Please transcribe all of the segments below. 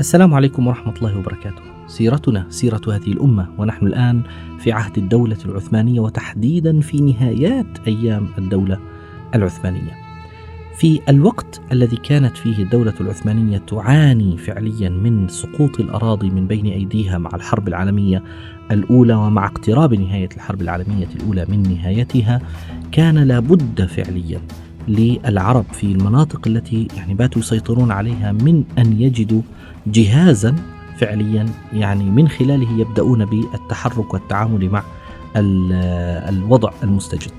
السلام عليكم ورحمة الله وبركاته. سيرتنا سيرة هذه الأمة ونحن الآن في عهد الدولة العثمانية وتحديدا في نهايات أيام الدولة العثمانية. في الوقت الذي كانت فيه الدولة العثمانية تعاني فعليا من سقوط الأراضي من بين أيديها مع الحرب العالمية الأولى ومع اقتراب نهاية الحرب العالمية الأولى من نهايتها كان لابد فعليا للعرب في المناطق التي يعني باتوا يسيطرون عليها من أن يجدوا جهازا فعليا يعني من خلاله يبدأون بالتحرك والتعامل مع الوضع المستجد.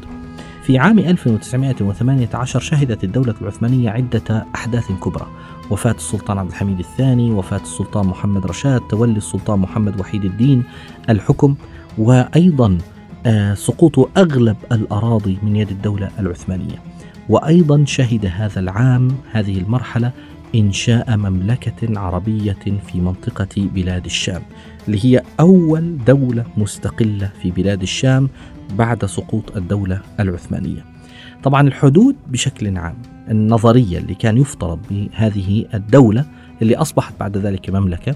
في عام 1918 شهدت الدولة العثمانية عدة أحداث كبرى. وفاة السلطان عبد الحميد الثاني وفاة السلطان محمد رشاد تولي السلطان محمد وحيد الدين الحكم وأيضا آه، سقوط أغلب الأراضي من يد الدولة العثمانية. وأيضا شهد هذا العام هذه المرحلة إنشاء مملكة عربية في منطقة بلاد الشام اللي هي أول دولة مستقلة في بلاد الشام بعد سقوط الدولة العثمانية. طبعا الحدود بشكل عام النظرية اللي كان يفترض بهذه الدولة اللي أصبحت بعد ذلك مملكة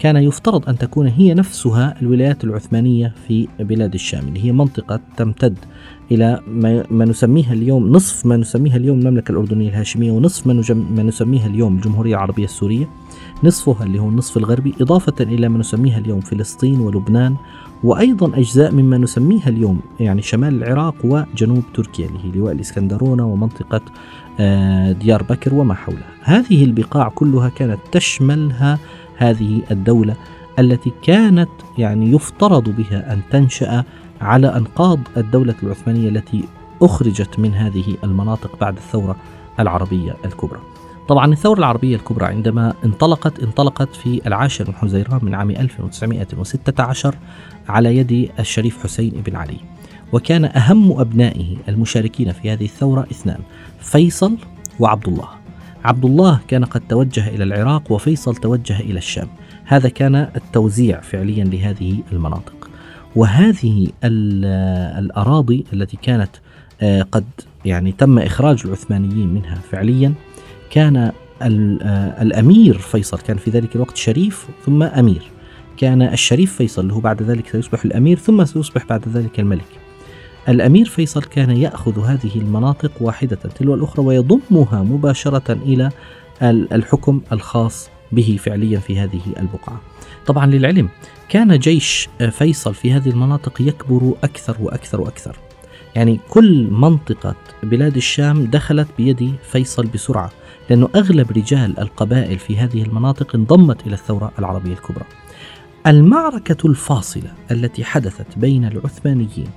كان يفترض أن تكون هي نفسها الولايات العثمانية في بلاد الشام اللي هي منطقة تمتد إلى ما نسميها اليوم نصف ما نسميها اليوم المملكة الأردنية الهاشمية ونصف ما نسميها اليوم الجمهورية العربية السورية نصفها اللي هو النصف الغربي إضافة إلى ما نسميها اليوم فلسطين ولبنان وأيضا أجزاء مما نسميها اليوم يعني شمال العراق وجنوب تركيا اللي هي لواء الإسكندرونة ومنطقة آه، ديار بكر وما حولها. هذه البقاع كلها كانت تشملها هذه الدولة التي كانت يعني يفترض بها أن تنشأ على أنقاض الدولة العثمانية التي أخرجت من هذه المناطق بعد الثورة العربية الكبرى. طبعا الثورة العربية الكبرى عندما انطلقت انطلقت في العاشر من حزيران من عام 1916 على يد الشريف حسين بن علي. وكان أهم أبنائه المشاركين في هذه الثورة اثنان فيصل وعبد الله. عبد الله كان قد توجه إلى العراق وفيصل توجه إلى الشام. هذا كان التوزيع فعليا لهذه المناطق. وهذه الأراضي التي كانت آه، قد يعني تم إخراج العثمانيين منها فعليا كان آه، الأمير فيصل كان في ذلك الوقت شريف ثم أمير كان الشريف فيصل اللي هو بعد ذلك سيصبح الأمير ثم سيصبح بعد ذلك الملك الأمير فيصل كان يأخذ هذه المناطق واحدة تلو الأخرى ويضمها مباشرة إلى الحكم الخاص به فعليا في هذه البقعة. طبعا للعلم كان جيش فيصل في هذه المناطق يكبر أكثر وأكثر وأكثر. يعني كل منطقة بلاد الشام دخلت بيد فيصل بسرعة لأنه أغلب رجال القبائل في هذه المناطق انضمت إلى الثورة العربية الكبرى. المعركة الفاصلة التي حدثت بين العثمانيين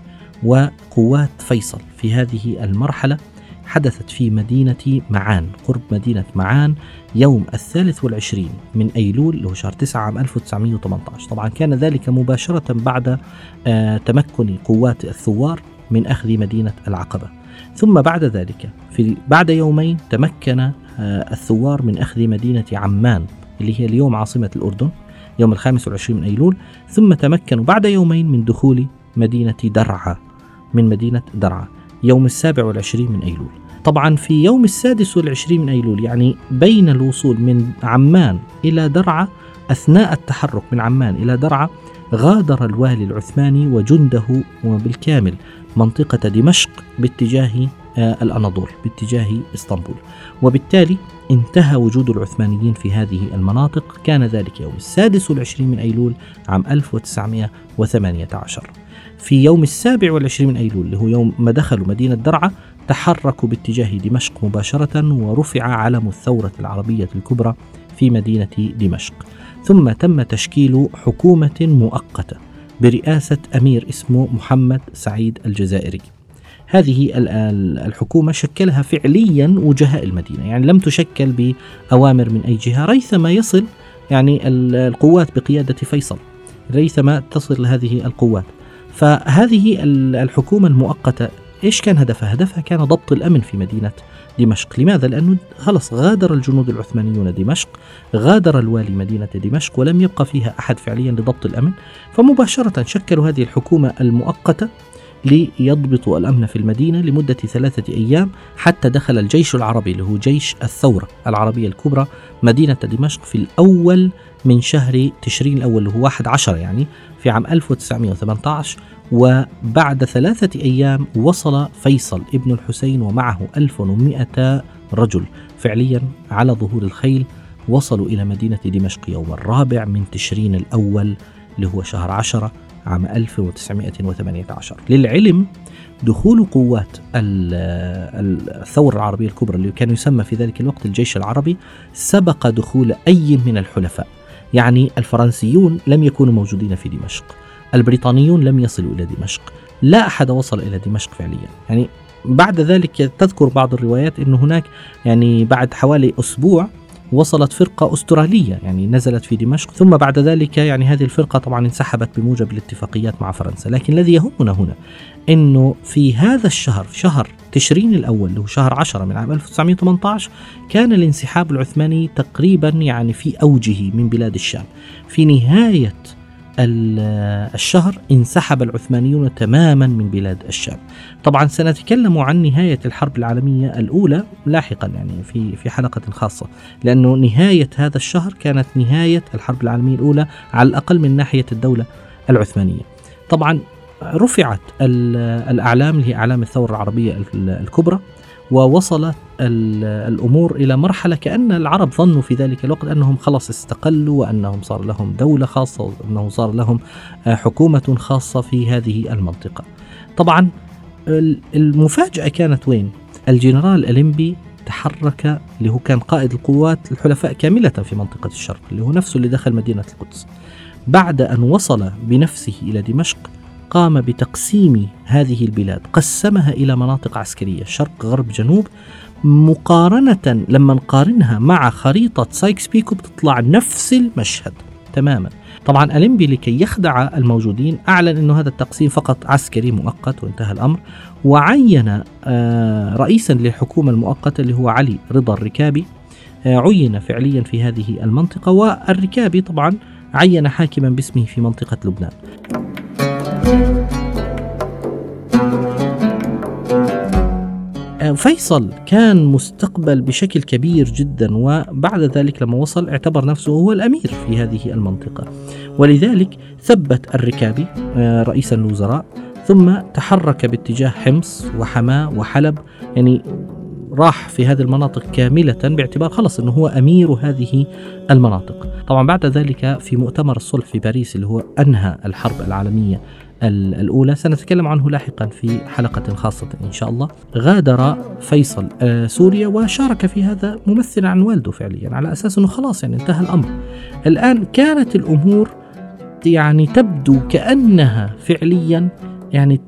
وقوات فيصل في هذه المرحلة حدثت في مدينة معان قرب مدينة معان يوم الثالث والعشرين من أيلول هو شهر 9 عام 1918 طبعا كان ذلك مباشرة بعد آه تمكن قوات الثوار من أخذ مدينة العقبة. ثم بعد ذلك في بعد يومين تمكن آه الثوار من أخذ مدينة عمان اللي هي اليوم عاصمة الأردن يوم الخامس والعشرين من أيلول. ثم تمكنوا بعد يومين من دخول مدينة درعا. من مدينة درعا يوم السابع والعشرين من أيلول. طبعا في يوم السادس والعشرين من أيلول يعني بين الوصول من عمان إلى درعا أثناء التحرك من عمان إلى درعا غادر الوالي العثماني وجنده بالكامل منطقة دمشق باتجاه آه، الأناضول باتجاه إسطنبول. وبالتالي انتهى وجود العثمانيين في هذه المناطق. كان ذلك يوم السادس والعشرين من أيلول عام 1918 في يوم السابع والعشرين من أيلول اللي هو يوم ما دخلوا مدينة درعا تحركوا باتجاه دمشق مباشرة ورفع علم الثورة العربية الكبرى في مدينة دمشق. ثم تم تشكيل حكومة مؤقتة برئاسة أمير اسمه محمد سعيد الجزائري. هذه الحكومة شكلها فعليا وجهاء المدينة يعني لم تشكل بأوامر من أي جهة ريثما يصل يعني القوات بقيادة فيصل ريثما تصل هذه القوات. فهذه الحكومة المؤقتة إيش كان هدفها؟ هدفها كان ضبط الأمن في مدينة دمشق لماذا؟ لأنه خلص غادر الجنود العثمانيون دمشق غادر الوالي مدينة دمشق ولم يبقى فيها أحد فعليا لضبط الأمن فمباشرة شكلوا هذه الحكومة المؤقتة ليضبطوا الأمن في المدينة لمدة ثلاثة أيام حتى دخل الجيش العربي اللي هو جيش الثورة العربية الكبرى مدينة دمشق في الأول من شهر تشرين الأول اللي هو 11 يعني في عام 1918 وبعد ثلاثة أيام وصل فيصل ابن الحسين ومعه 1100 رجل. فعليا على ظهور الخيل وصلوا إلى مدينة دمشق يوم الرابع من تشرين الأول اللي هو شهر عشرة عام 1918 للعلم دخول قوات الثورة العربية الكبرى اللي كان يسمى في ذلك الوقت الجيش العربي سبق دخول أي من الحلفاء. يعني الفرنسيون لم يكونوا موجودين في دمشق. البريطانيون لم يصلوا إلى دمشق. لا أحد وصل إلى دمشق فعليا. يعني بعد ذلك تذكر بعض الروايات أن هناك يعني بعد حوالي أسبوع وصلت فرقة أسترالية يعني نزلت في دمشق. ثم بعد ذلك يعني هذه الفرقة طبعا انسحبت بموجب الاتفاقيات مع فرنسا. لكن الذي يهمنا هنا أنه في هذا الشهر شهر تشرين الأول اللي هو شهر 10 من عام 1918 كان الانسحاب العثماني تقريبا يعني في أوجه من بلاد الشام في نهاية الشهر انسحب العثمانيون تماما من بلاد الشام. طبعا سنتكلم عن نهاية الحرب العالمية الأولى لاحقا يعني في في حلقة خاصة، لأنه نهاية هذا الشهر كانت نهاية الحرب العالمية الأولى على الأقل من ناحية الدولة العثمانية. طبعا رفعت الأعلام اللي هي أعلام الثورة العربية الكبرى ووصلت الأمور إلى مرحلة كأن العرب ظنوا في ذلك الوقت أنهم خلاص استقلوا وأنهم صار لهم دولة خاصة وانه صار لهم آه، حكومة خاصة في هذه المنطقة. طبعا المفاجأة كانت وين؟ الجنرال اليمبي تحرك اللي هو كان قائد القوات الحلفاء كاملة في منطقة الشرق اللي هو نفسه اللي دخل مدينة القدس. بعد أن وصل بنفسه إلى دمشق قام بتقسيم هذه البلاد قسمها إلى مناطق عسكرية شرق غرب جنوب مقارنة لما نقارنها مع خريطة سايكس بيكو بتطلع نفس المشهد تماما. طبعا أليمبي لكي يخدع الموجودين أعلن أنه هذا التقسيم فقط عسكري مؤقت وانتهى الأمر وعين آه، رئيسا للحكومة المؤقتة اللي هو علي رضا الركابي آه، عين فعليا في هذه المنطقة والركابي طبعا عين حاكما باسمه في منطقة لبنان. فيصل كان مستقبل بشكل كبير جدا وبعد ذلك لما وصل اعتبر نفسه هو الأمير في هذه المنطقة. ولذلك ثبت الركابي آه، رئيس الوزراء ثم تحرك باتجاه حمص وحماة وحلب يعني راح في هذه المناطق كاملة باعتبار خلص أنه هو أمير هذه المناطق. طبعا بعد ذلك في مؤتمر الصلح في باريس اللي هو أنهى الحرب العالمية الأولى سنتكلم عنه لاحقا في حلقة خاصة إن شاء الله. غادر فيصل آه، سوريا وشارك في هذا ممثلا عن والده فعليا على أساس أنه خلاص يعني انتهى الأمر. الآن كانت الأمور يعني تبدو كأنها فعليا يعني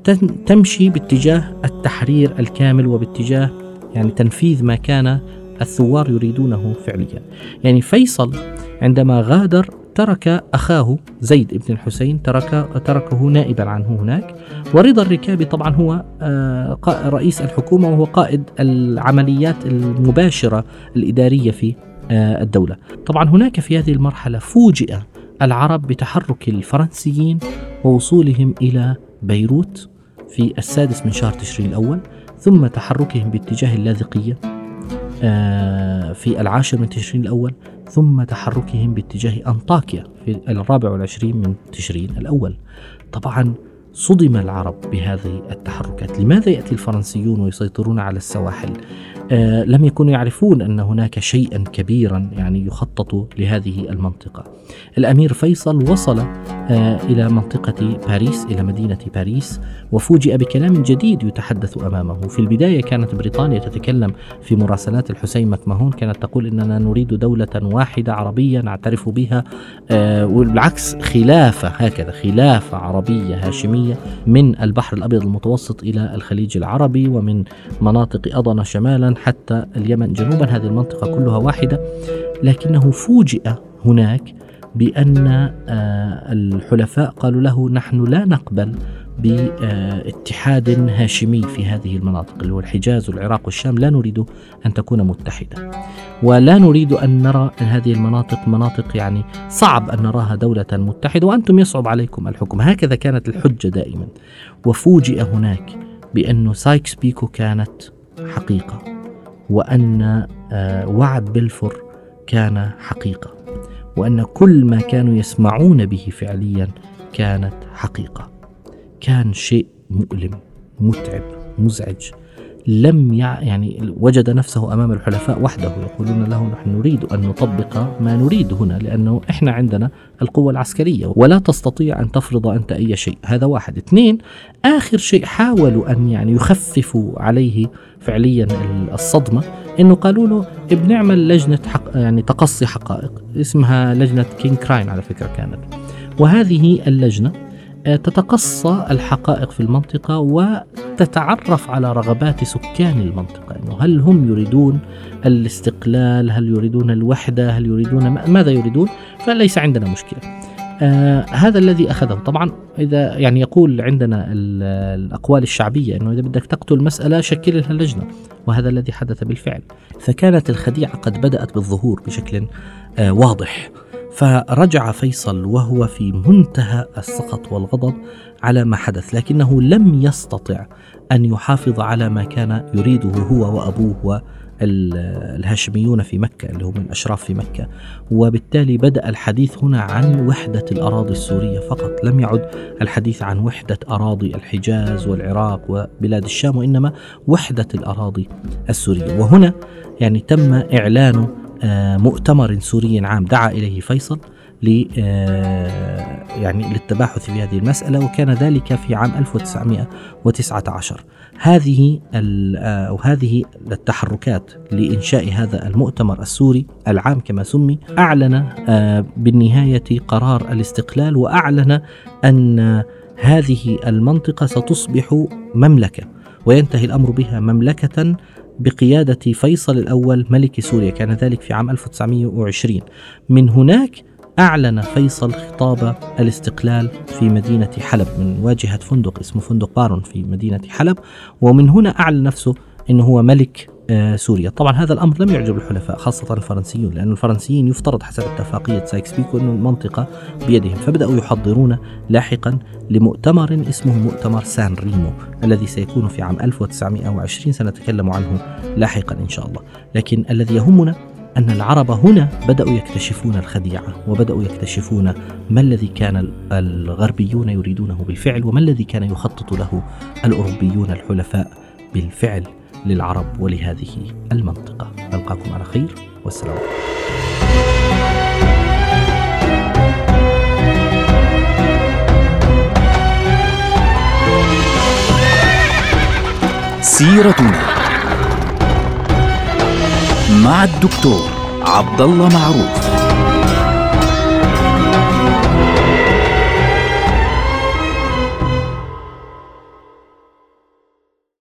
تمشي باتجاه التحرير الكامل وباتجاه يعني تنفيذ ما كان الثوار يريدونه فعليا. يعني فيصل عندما غادر ترك أخاه زيد بن الحسين ترك تركه نائبا عنه هناك. ورضا الركابي طبعا هو آه، رئيس الحكومة وهو قائد العمليات المباشرة الإدارية في آه، الدولة. طبعا هناك في هذه المرحلة فوجئ العرب بتحرك الفرنسيين ووصولهم إلى بيروت في السادس من شهر تشرين الأول ثم تحركهم باتجاه اللاذقية آه، في العاشر من تشرين الأول. ثم تحركهم باتجاه أنطاكيا في الرابع والعشرين من تشرين الأول. طبعا صدم العرب بهذه التحركات. لماذا يأتي الفرنسيون ويسيطرون على السواحل؟ لم يكونوا يعرفون أن هناك شيئا كبيرا يعني يخطط لهذه المنطقة. الأمير فيصل وصل آه إلى منطقة باريس إلى مدينة باريس وفوجئ بكلام جديد يتحدث أمامه. في البداية كانت بريطانيا تتكلم في مراسلات الحسين مكمهون كانت تقول إننا نريد دولة واحدة عربية نعترف بها آه والعكس خلافة هكذا خلافة عربية هاشمية من البحر الأبيض المتوسط إلى الخليج العربي ومن مناطق أضن شمالا. حتى اليمن. جنوبا هذه المنطقة كلها واحدة لكنه فوجئ هناك بأن آه، الحلفاء قالوا له نحن لا نقبل باتحاد هاشمي في هذه المناطق اللي هو الحجاز والعراق والشام. لا نريد أن تكون متحدة ولا نريد أن نرى هذه المناطق مناطق يعني صعب أن نراها دولة متحدة وأنتم يصعب عليكم الحكم. هكذا كانت الحجة دائما. وفوجئ هناك بأن سايكس بيكو كانت حقيقة. وأن آه، وعد بلفور كان حقيقة وأن كل ما كانوا يسمعون به فعليا كانت حقيقة. كان شيء مؤلم متعب مزعج. لم يعني وجد نفسه أمام الحلفاء وحده يقولون له نحن نريد أن نطبق ما نريد هنا لأنه إحنا عندنا القوة العسكرية ولا تستطيع أن تفرض أنت أي شيء. هذا واحد. اثنين آخر شيء حاولوا أن يعني يخففوا عليه فعليا الصدمة إنه قالوا له بنعمل لجنة حق يعني تقصي حقائق اسمها لجنة كينج كراين على فكرة كانت. وهذه اللجنة تتقصى الحقائق في المنطقة وتتعرف على رغبات سكان المنطقة. إنه هل هم يريدون الاستقلال؟ هل يريدون الوحدة؟ هل يريدون ماذا يريدون؟ فليس عندنا مشكلة. آه هذا الذي أخذه طبعا إذا يعني يقول عندنا الأقوال الشعبية أنه إذا بدك تقتل مسألة شكل لها لجنة وهذا الذي حدث بالفعل. فكانت الخديعة قد بدأت بالظهور بشكل آه واضح. فرجع فيصل وهو في منتهى السخط والغضب على ما حدث لكنه لم يستطع أن يحافظ على ما كان يريده هو وأبوه الهاشميون في مكة اللي هم الأشراف في مكة. وبالتالي بدأ الحديث هنا عن وحدة الأراضي السورية فقط لم يعد الحديث عن وحدة أراضي الحجاز والعراق وبلاد الشام وإنما وحدة الأراضي السورية. وهنا يعني تم إعلان مؤتمر سوري عام. دعا إليه فيصل ل آه، يعني للتباحث في هذه المسألة وكان ذلك في عام 1919 هذه آه، أو هذه التحركات لإنشاء هذا المؤتمر السوري العام كما سمي أعلن بالنهاية قرار الاستقلال وأعلن أن هذه المنطقة ستصبح مملكة وينتهي الأمر بها مملكة بقيادة فيصل الأول ملك سوريا كان ذلك في عام 1920 من هناك أعلن فيصل خطاب الاستقلال في مدينة حلب من واجهة فندق اسمه فندق بارون في مدينة حلب ومن هنا أعلن نفسه أنه هو ملك سوريا. طبعا هذا الأمر لم يعجب الحلفاء خاصة الفرنسيون لأن الفرنسيين يفترض حسب اتفاقية سايكس بيكو أن المنطقة بيدهم. فبدأوا يحضرون لاحقا لمؤتمر اسمه مؤتمر سان ريمو الذي سيكون في عام 1920 سنتكلم عنه لاحقا إن شاء الله. لكن الذي يهمنا أن العرب هنا بدأوا يكتشفون الخديعة وبدأوا يكتشفون ما الذي كان الغربيون يريدونه بالفعل وما الذي كان يخطط له الأوروبيون الحلفاء بالفعل. للعرب ولهذه المنطقة. ألقاكم على خير والسلام. سيرتنا مع الدكتور عبد الله معروف.